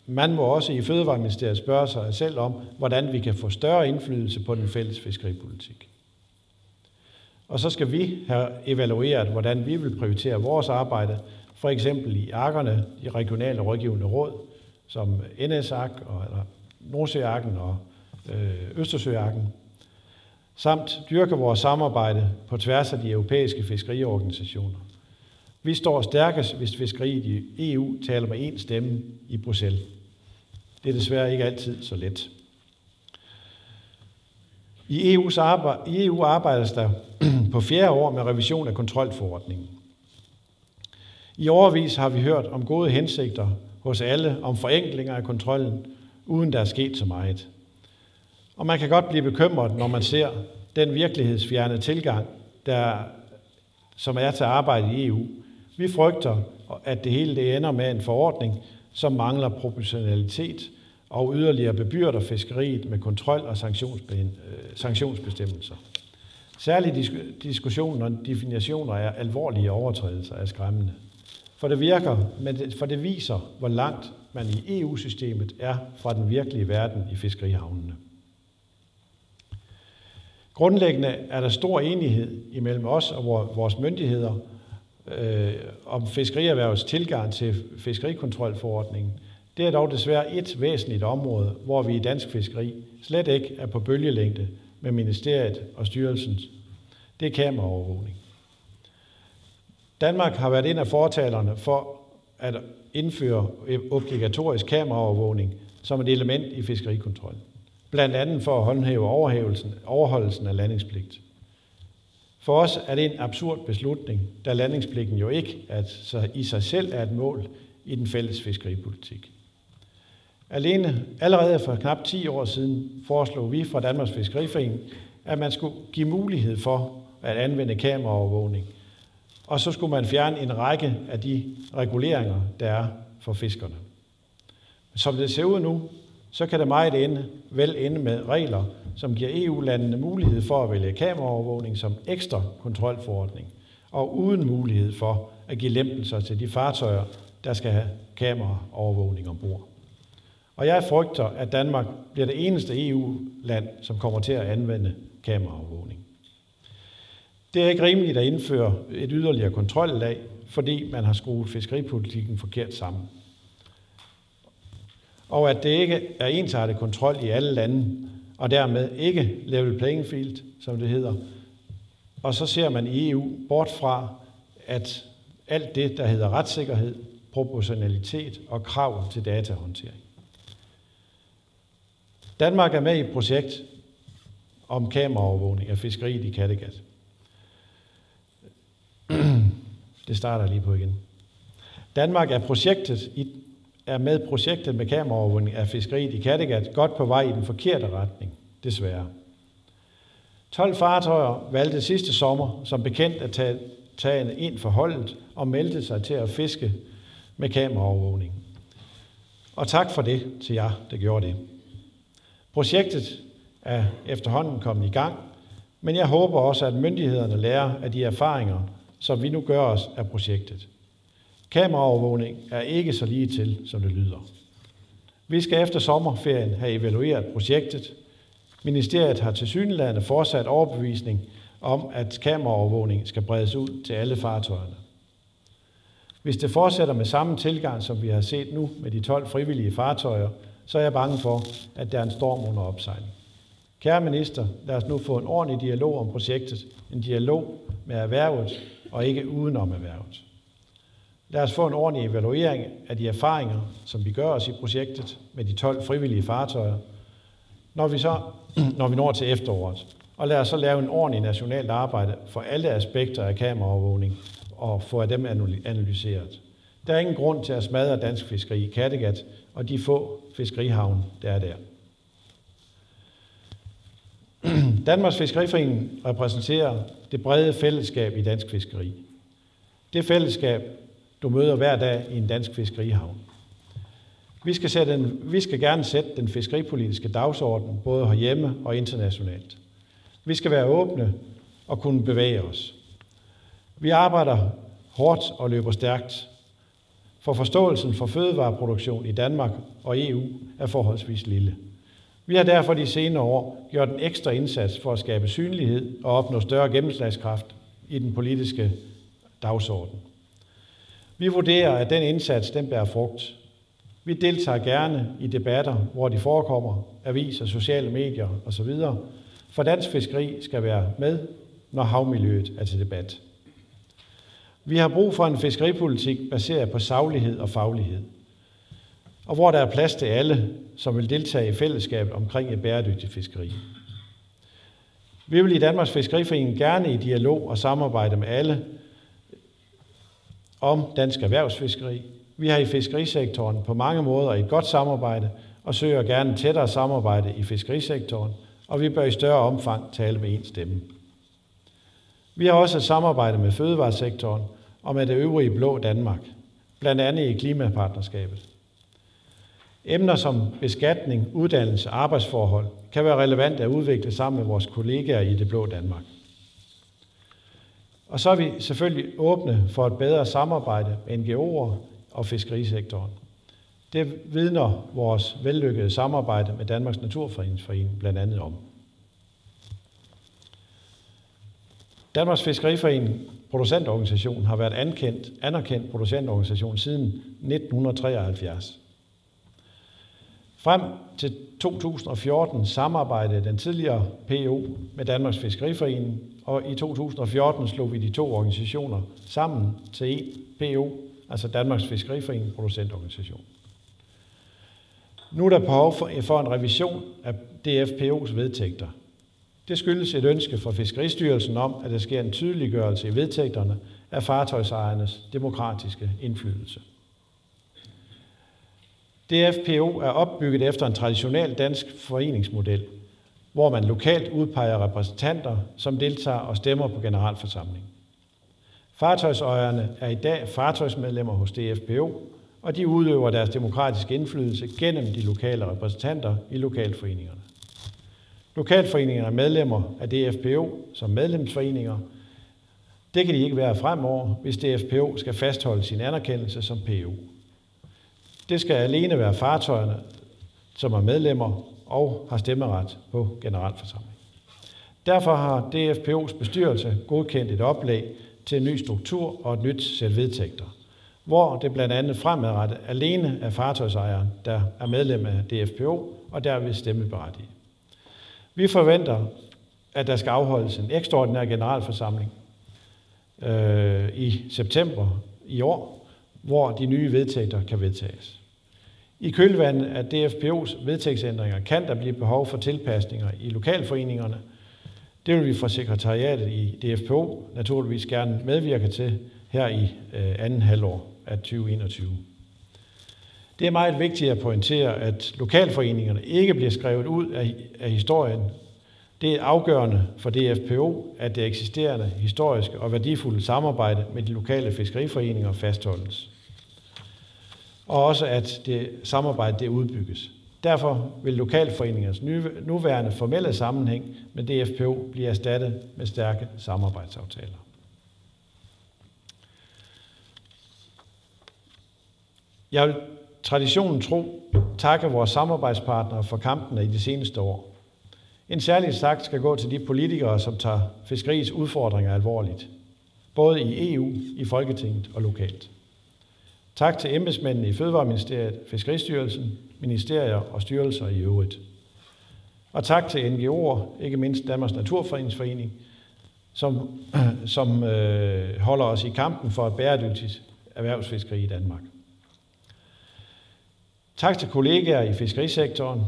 man må også i Fødevareministeriet spørge sig selv om, hvordan vi kan få større indflydelse på den fælles fiskeripolitik. Og så skal vi have evalueret, hvordan vi vil prioritere vores arbejde, for eksempel i arkerne, de regionale rådgivende råd, som NSAK, og, eller Nordsjøarken og øh, Østersøakken, samt dyrke vores samarbejde på tværs af de europæiske fiskeriorganisationer. Vi står stærkest, hvis fiskeriet i EU taler med én stemme i Bruxelles. Det er desværre ikke altid så let. I, EU's arbejde, I EU arbejdes der på fjerde år med revision af kontrolforordningen. I overvis har vi hørt om gode hensigter hos alle om forenklinger af kontrollen, uden der er sket så meget. Og man kan godt blive bekymret, når man ser den virkelighedsfjerne tilgang, der, som er til arbejde i EU. Vi frygter, at det hele det ender med en forordning, som mangler proportionalitet og yderligere bebyrder fiskeriet med kontrol og øh, sanktionsbestemmelser. Særligt diskussionen og definitioner af alvorlige overtrædelser er skræmmende. For det virker, men for det viser, hvor langt man i EU-systemet er fra den virkelige verden i fiskerihavnene. Grundlæggende er der stor enighed imellem os og vores myndigheder øh, om fiskerierhvervets tilgang til fiskerikontrolforordningen. Det er dog desværre et væsentligt område, hvor vi i dansk fiskeri slet ikke er på bølgelængde med ministeriet og styrelsens. Det er kameraovervågning. Danmark har været en af fortalerne for at indføre obligatorisk kameraovervågning som et element i fiskerikontrollen. Blandt andet for at håndhæve overholdelsen af landingspligt. For os er det en absurd beslutning, da landingspligten jo ikke at i sig selv er et mål i den fælles fiskeripolitik. Alene allerede for knap 10 år siden foreslog vi fra Danmarks Fiskeriforening, at man skulle give mulighed for at anvende kameraovervågning – og så skulle man fjerne en række af de reguleringer, der er for fiskerne. Som det ser ud nu, så kan det meget ende, vel ende med regler, som giver EU-landene mulighed for at vælge kameraovervågning som ekstra kontrolforordning, og uden mulighed for at give lempelser til de fartøjer, der skal have kameraovervågning ombord. Og jeg frygter, at Danmark bliver det eneste EU-land, som kommer til at anvende kameraovervågning. Det er ikke rimeligt at indføre et yderligere kontrollag, fordi man har skruet fiskeripolitikken forkert sammen. Og at det ikke er ensartet kontrol i alle lande, og dermed ikke level playing field, som det hedder. Og så ser man i EU bort fra, at alt det, der hedder retssikkerhed, proportionalitet og krav til datahåndtering. Danmark er med i et projekt om kameraovervågning af fiskeriet i Kattegat. Det starter lige på igen. Danmark er, projektet i, er med projektet med kameraovervågning af fiskeriet i Kattegat godt på vej i den forkerte retning, desværre. 12 fartøjer valgte sidste sommer som bekendt at tage, tage ind for holdet og meldte sig til at fiske med kameraovervågning. Og tak for det til jer, der gjorde det. Projektet er efterhånden kommet i gang, men jeg håber også, at myndighederne lærer af de erfaringer, som vi nu gør os af projektet. Kameraovervågning er ikke så lige til, som det lyder. Vi skal efter sommerferien have evalueret projektet. Ministeriet har til synlædende fortsat overbevisning om, at kameraovervågning skal bredes ud til alle fartøjerne. Hvis det fortsætter med samme tilgang, som vi har set nu med de 12 frivillige fartøjer, så er jeg bange for, at der er en storm under opsejling. Kære minister, lad os nu få en ordentlig dialog om projektet. En dialog med erhvervet og ikke udenom erhvervet. Lad os få en ordentlig evaluering af de erfaringer, som vi gør os i projektet med de 12 frivillige fartøjer, når vi, så, når vi når til efteråret. Og lad os så lave en ordentlig nationalt arbejde for alle aspekter af kameraovervågning og få dem analyseret. Der er ingen grund til at smadre dansk fiskeri i Kattegat og de få fiskerihavn, der er der. Danmarks Fiskeriforening repræsenterer det brede fællesskab i dansk fiskeri. Det fællesskab, du møder hver dag i en dansk fiskerihavn. Vi skal, sætte en, vi skal gerne sætte den fiskeripolitiske dagsorden, både herhjemme og internationalt. Vi skal være åbne og kunne bevæge os. Vi arbejder hårdt og løber stærkt, for forståelsen for fødevareproduktion i Danmark og EU er forholdsvis lille. Vi har derfor de senere år gjort en ekstra indsats for at skabe synlighed og opnå større gennemslagskraft i den politiske dagsorden. Vi vurderer, at den indsats den bærer frugt. Vi deltager gerne i debatter, hvor de forekommer, aviser, sociale medier osv., for dansk fiskeri skal være med, når havmiljøet er til debat. Vi har brug for en fiskeripolitik baseret på saglighed og faglighed, og hvor der er plads til alle, som vil deltage i fællesskabet omkring et bæredygtigt fiskeri. Vi vil i Danmarks Fiskeriforening gerne i dialog og samarbejde med alle om dansk erhvervsfiskeri. Vi har i fiskerisektoren på mange måder et godt samarbejde og søger gerne tættere samarbejde i fiskerisektoren, og vi bør i større omfang tale med én stemme. Vi har også et samarbejde med fødevaresektoren og med det øvrige blå Danmark, blandt andet i klimapartnerskabet. Emner som beskatning, uddannelse og arbejdsforhold kan være relevant at udvikle sammen med vores kollegaer i det blå Danmark. Og så er vi selvfølgelig åbne for et bedre samarbejde med NGO'er og fiskerisektoren. Det vidner vores vellykkede samarbejde med Danmarks Naturfredningsforening blandt andet om. Danmarks Fiskeriforening, producentorganisationen, har været ankendt, anerkendt producentorganisation siden 1973. Frem til 2014 samarbejdede den tidligere PO med Danmarks Fiskeriforening, og i 2014 slog vi de to organisationer sammen til en PO, altså Danmarks Fiskeriforening Producentorganisation. Nu er der behov for en revision af DFPO's vedtægter. Det skyldes et ønske fra Fiskeristyrelsen om, at der sker en tydeliggørelse i vedtægterne af fartøjsejernes demokratiske indflydelse. DFPO er opbygget efter en traditionel dansk foreningsmodel, hvor man lokalt udpeger repræsentanter, som deltager og stemmer på generalforsamling. Fartøjsejerne er i dag fartøjsmedlemmer hos DFPO, og de udøver deres demokratiske indflydelse gennem de lokale repræsentanter i lokalforeningerne. Lokalforeningerne er medlemmer af DFPO som medlemsforeninger. Det kan de ikke være fremover, hvis DFPO skal fastholde sin anerkendelse som PO. Det skal alene være fartøjerne, som er medlemmer og har stemmeret på generalforsamling. Derfor har DFPO's bestyrelse godkendt et oplæg til en ny struktur og et nyt sæt vedtægter, hvor det blandt andet fremadrettet alene er fartøjsejeren, der er medlem af DFPO og derved stemmeberettiget. Vi forventer, at der skal afholdes en ekstraordinær generalforsamling øh, i september i år, hvor de nye vedtægter kan vedtages. I kølvandet af DFPO's vedtægtsændringer kan der blive behov for tilpasninger i lokalforeningerne. Det vil vi fra sekretariatet i DFPO naturligvis gerne medvirke til her i øh, anden halvår af 2021. Det er meget vigtigt at pointere, at lokalforeningerne ikke bliver skrevet ud af, af historien. Det er afgørende for DFPO, at det eksisterende historiske og værdifulde samarbejde med de lokale fiskeriforeninger fastholdes og også at det samarbejde det udbygges. Derfor vil lokalforeningernes nuværende formelle sammenhæng med DFPO blive erstattet med stærke samarbejdsaftaler. Jeg vil traditionen tro takke vores samarbejdspartnere for kampene i de seneste år. En særlig tak skal gå til de politikere, som tager fiskeriets udfordringer alvorligt, både i EU, i Folketinget og lokalt. Tak til embedsmændene i Fødevareministeriet, Fiskeristyrelsen, ministerier og styrelser i øvrigt. Og tak til NGO'er, ikke mindst Danmarks Naturfredningsforening, som, som øh, holder os i kampen for et bæredygtigt erhvervsfiskeri i Danmark. Tak til kollegaer i fiskerisektoren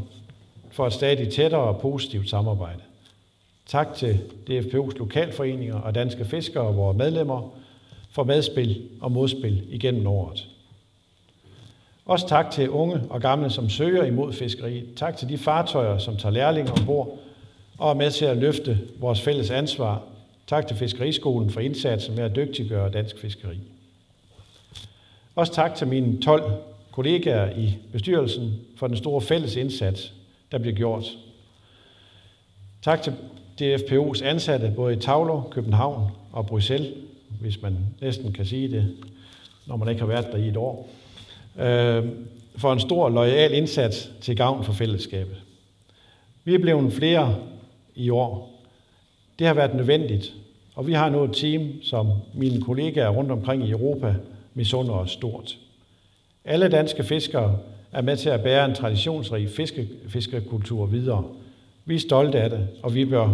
for et stadig tættere og positivt samarbejde. Tak til DFPO's lokalforeninger og danske fiskere og vores medlemmer for medspil og modspil igennem året. Også tak til unge og gamle, som søger imod fiskeri. Tak til de fartøjer, som tager lærlinge ombord og er med til at løfte vores fælles ansvar. Tak til Fiskeriskolen for indsatsen med at dygtiggøre dansk fiskeri. Også tak til mine 12 kollegaer i bestyrelsen for den store fælles indsats, der bliver gjort. Tak til DFPO's ansatte både i Tavlo, København og Bruxelles, hvis man næsten kan sige det, når man ikke har været der i et år øh, for en stor lojal indsats til gavn for fællesskabet. Vi er blevet flere i år. Det har været nødvendigt, og vi har nu et team, som mine kollegaer rundt omkring i Europa misunder os stort. Alle danske fiskere er med til at bære en traditionsrig fiske, fiskekultur videre. Vi er stolte af det, og, vi bør,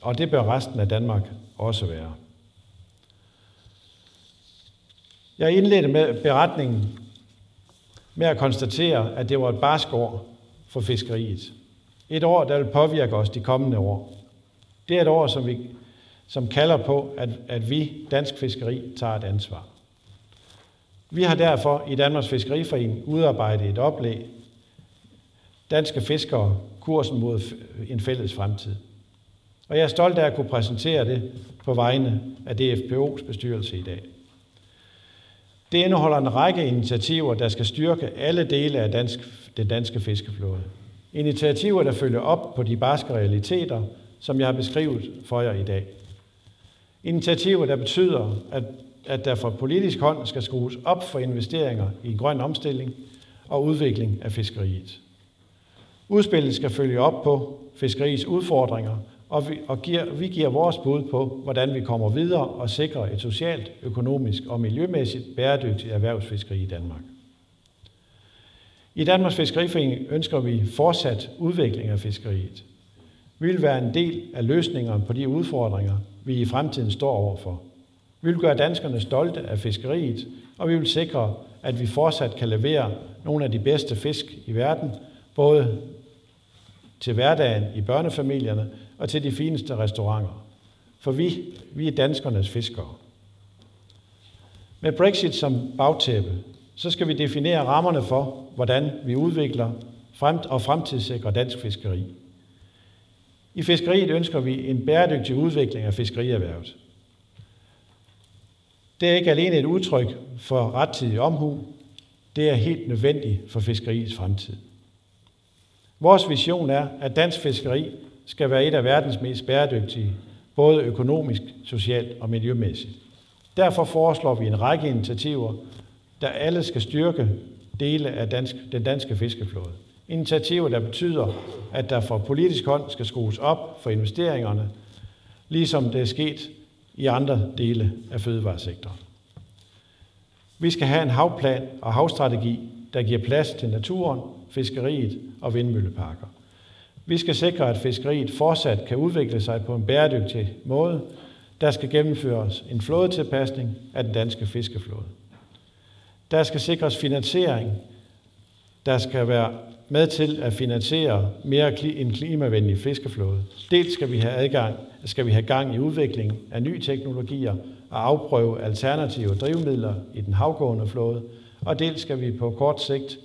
og det bør resten af Danmark også være. Jeg indledte med beretningen med at konstatere, at det var et barsk år for fiskeriet. Et år, der vil påvirke os de kommende år. Det er et år, som, vi, som kalder på, at, at vi, dansk fiskeri, tager et ansvar. Vi har derfor i Danmarks Fiskeriforening udarbejdet et oplæg, Danske Fiskere, kursen mod en fælles fremtid. Og jeg er stolt af at kunne præsentere det på vegne af DFPO's bestyrelse i dag. Det indeholder en række initiativer, der skal styrke alle dele af dansk, den danske fiskeflåde. Initiativer, der følger op på de barske realiteter, som jeg har beskrevet for jer i dag. Initiativer, der betyder, at, at der fra politisk hånd skal skrues op for investeringer i en grøn omstilling og udvikling af fiskeriet. Udspillet skal følge op på fiskeriets udfordringer, og, vi, og giver, vi giver vores bud på, hvordan vi kommer videre og sikrer et socialt, økonomisk og miljømæssigt bæredygtigt erhvervsfiskeri i Danmark. I Danmarks Fiskeriforening ønsker vi fortsat udvikling af fiskeriet. Vi vil være en del af løsningerne på de udfordringer, vi i fremtiden står overfor. Vi vil gøre danskerne stolte af fiskeriet, og vi vil sikre, at vi fortsat kan levere nogle af de bedste fisk i verden, både til hverdagen i børnefamilierne og til de fineste restauranter. For vi, vi er danskernes fiskere. Med Brexit som bagtæppe, så skal vi definere rammerne for, hvordan vi udvikler og fremtidssikrer dansk fiskeri. I fiskeriet ønsker vi en bæredygtig udvikling af fiskerierhvervet. Det er ikke alene et udtryk for rettidig omhu, det er helt nødvendigt for fiskeriets fremtid. Vores vision er, at dansk fiskeri skal være et af verdens mest bæredygtige, både økonomisk, socialt og miljømæssigt. Derfor foreslår vi en række initiativer, der alle skal styrke dele af dansk, den danske fiskeflåde. Initiativer, der betyder, at der fra politisk hånd skal skrues op for investeringerne, ligesom det er sket i andre dele af fødevaresektoren. Vi skal have en havplan og havstrategi, der giver plads til naturen, fiskeriet og vindmølleparker. Vi skal sikre, at fiskeriet fortsat kan udvikle sig på en bæredygtig måde. Der skal gennemføres en flådetilpasning af den danske fiskeflåde. Der skal sikres finansiering, der skal være med til at finansiere mere en klimavenlig fiskeflåde. Dels skal vi have adgang, skal vi have gang i udviklingen af nye teknologier og afprøve alternative drivmidler i den havgående flåde, og dels skal vi på kort sigt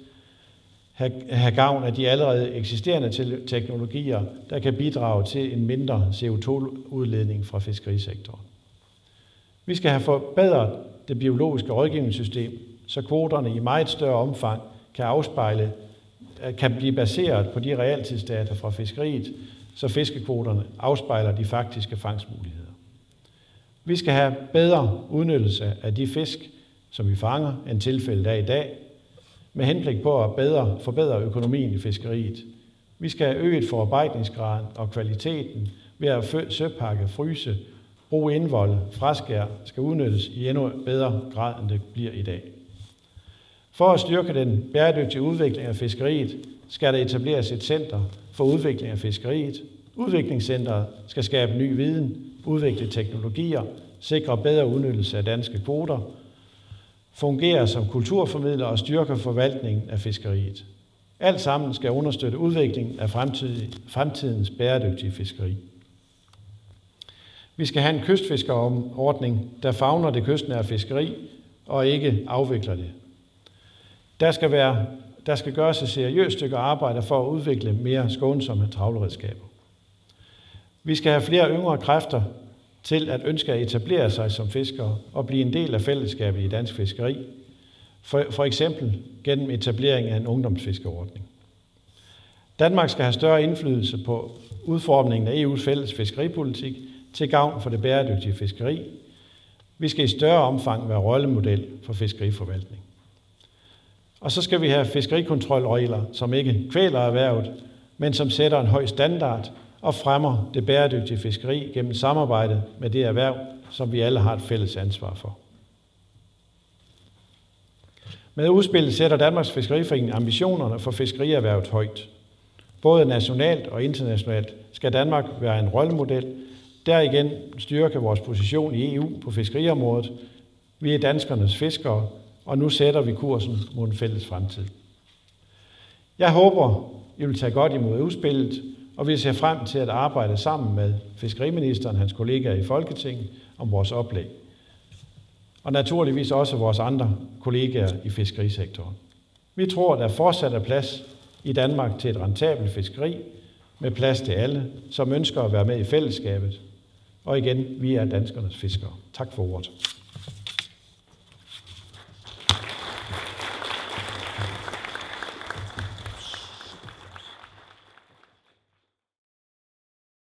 have, gavn af de allerede eksisterende teknologier, der kan bidrage til en mindre CO2-udledning fra fiskerisektoren. Vi skal have forbedret det biologiske rådgivningssystem, så kvoterne i meget større omfang kan afspejle, øh, kan blive baseret på de realtidsdata fra fiskeriet, så fiskekvoterne afspejler de faktiske fangstmuligheder. Vi skal have bedre udnyttelse af de fisk, som vi fanger, end tilfældet er i dag, med henblik på at bedre, forbedre økonomien i fiskeriet. Vi skal have øget forarbejdningsgraden og kvaliteten ved at søpakke, fryse, bruge indvold, fraskær skal udnyttes i endnu bedre grad, end det bliver i dag. For at styrke den bæredygtige udvikling af fiskeriet, skal der etableres et center for udvikling af fiskeriet. Udviklingscenteret skal skabe ny viden, udvikle teknologier, sikre bedre udnyttelse af danske kvoter fungerer som kulturformidler og styrker forvaltningen af fiskeriet. Alt sammen skal understøtte udviklingen af fremtidens bæredygtige fiskeri. Vi skal have en kystfiskerordning, der fagner det kystnære fiskeri og ikke afvikler det. Der skal, være, der skal gøres et seriøst stykke arbejde for at udvikle mere skånsomme travleredskaber. Vi skal have flere yngre kræfter til at ønske at etablere sig som fiskere og blive en del af fællesskabet i dansk fiskeri, for, for eksempel gennem etablering af en ungdomsfiskeordning. Danmark skal have større indflydelse på udformningen af EU's fælles fiskeripolitik til gavn for det bæredygtige fiskeri. Vi skal i større omfang være rollemodel for fiskeriforvaltning. Og så skal vi have fiskerikontrolregler, som ikke kvæler erhvervet, men som sætter en høj standard og fremmer det bæredygtige fiskeri gennem samarbejde med det erhverv, som vi alle har et fælles ansvar for. Med udspillet sætter Danmarks Fiskeriforening ambitionerne for fiskerierhvervet højt. Både nationalt og internationalt skal Danmark være en rollemodel, der igen styrke vores position i EU på fiskeriområdet. Vi er danskernes fiskere, og nu sætter vi kursen mod en fælles fremtid. Jeg håber, I vil tage godt imod udspillet, og vi ser frem til at arbejde sammen med fiskeriministeren hans kollegaer i Folketinget om vores oplæg. Og naturligvis også vores andre kollegaer i fiskerisektoren. Vi tror, der fortsat er plads i Danmark til et rentabelt fiskeri med plads til alle, som ønsker at være med i fællesskabet. Og igen, vi er danskernes fiskere. Tak for ordet.